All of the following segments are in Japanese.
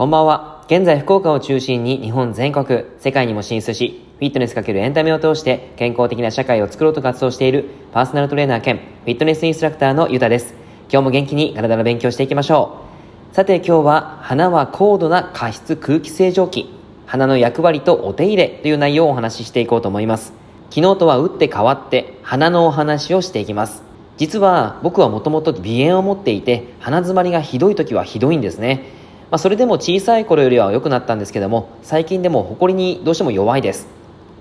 こんばんは。現在福岡を中心に日本全国、世界にも進出し、フィットネスかけるエンタメを通して健康的な社会を作ろうと活動しているパーソナルトレーナー兼フィットネスインストラクターのゆたです。今日も元気に体の勉強していきましょう。さて今日は鼻は高度な加湿空気清浄機、鼻の役割とお手入れという内容をお話ししていこうと思います。昨日とは打って変わって鼻のお話をしていきます。実は僕はもともと鼻炎を持っていて鼻詰まりがひどい時はひどいんですね。まあ、それでも小さい頃よりは良くなったんですけども最近でも埃にどうしても弱いです。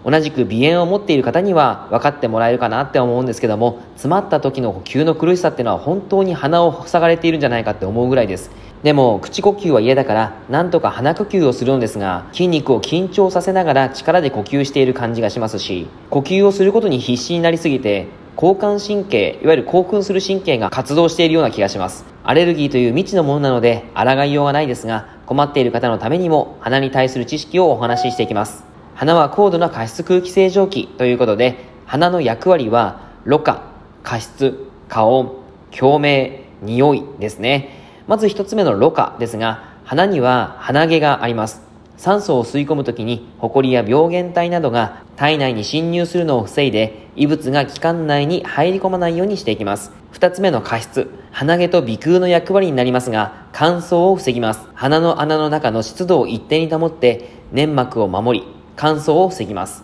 同じく鼻炎を持っている方には分かってもらえるかなって思うんですけども詰まった時の呼吸の苦しさっていうのは本当に鼻を塞がれているんじゃないかって思うぐらいです。でも口呼吸は嫌だからなんとか鼻呼吸をするんですが筋肉を緊張させながら力で呼吸している感じがしますし呼吸をすることに必死になりすぎて交感神経いわゆる興奮する神経が活動しているような気がします。アレルギーという未知のものなので抗いようがないですが困っている方のためにも鼻に対する知識をお話ししていきます。鼻は高度な加湿空気清浄機ということで鼻の役割はろ過加湿加温共鳴匂いですね。まず一つ目のろ過ですが鼻には鼻毛があります。酸素を吸い込むときに、ホコリや病原体などが体内に侵入するのを防いで、異物が気管内に入り込まないようにしていきます。二つ目の加湿。鼻毛と鼻腔の役割になりますが、乾燥を防ぎます。鼻の穴の中の湿度を一定に保って、粘膜を守り、乾燥を防ぎます。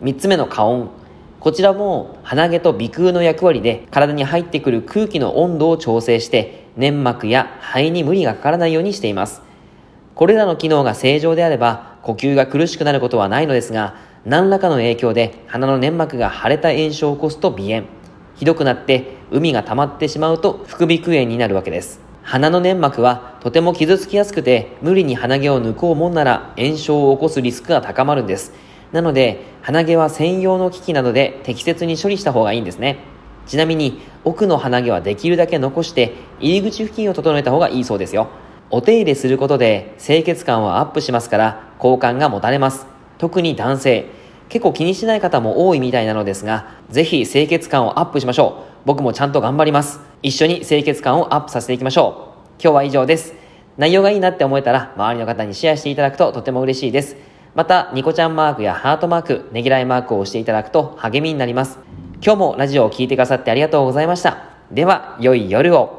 三つ目の加温。こちらも鼻毛と鼻腔の役割で体に入ってくる空気の温度を調整して粘膜や肺に無理がかからないようにしています。これらの機能が正常であれば呼吸が苦しくなることはないのですが何らかの影響で鼻の粘膜が腫れた炎症を起こすと鼻炎。ひどくなって海が溜まってしまうと副鼻腔炎になるわけです。鼻の粘膜はとても傷つきやすくて無理に鼻毛を抜こうもんなら炎症を起こすリスクが高まるんです。なので鼻毛は専用の機器などで適切に処理した方がいいんですね。ちなみに奥の鼻毛はできるだけ残して入り口付近を整えた方がいいそうですよ。お手入れすることで清潔感はアップしますから好感が持たれます。特に男性。結構気にしない方も多いみたいなのですがぜひ清潔感をアップしましょう。僕もちゃんと頑張ります。一緒に清潔感をアップさせていきましょう。今日は以上です。内容がいいなって思えたら周りの方にシェアしていただくととても嬉しいです。またニコちゃんマークやハートマークねぎらいマークを押していただくと励みになります。今日もラジオを聴いてくださってありがとうございました。では良い夜を。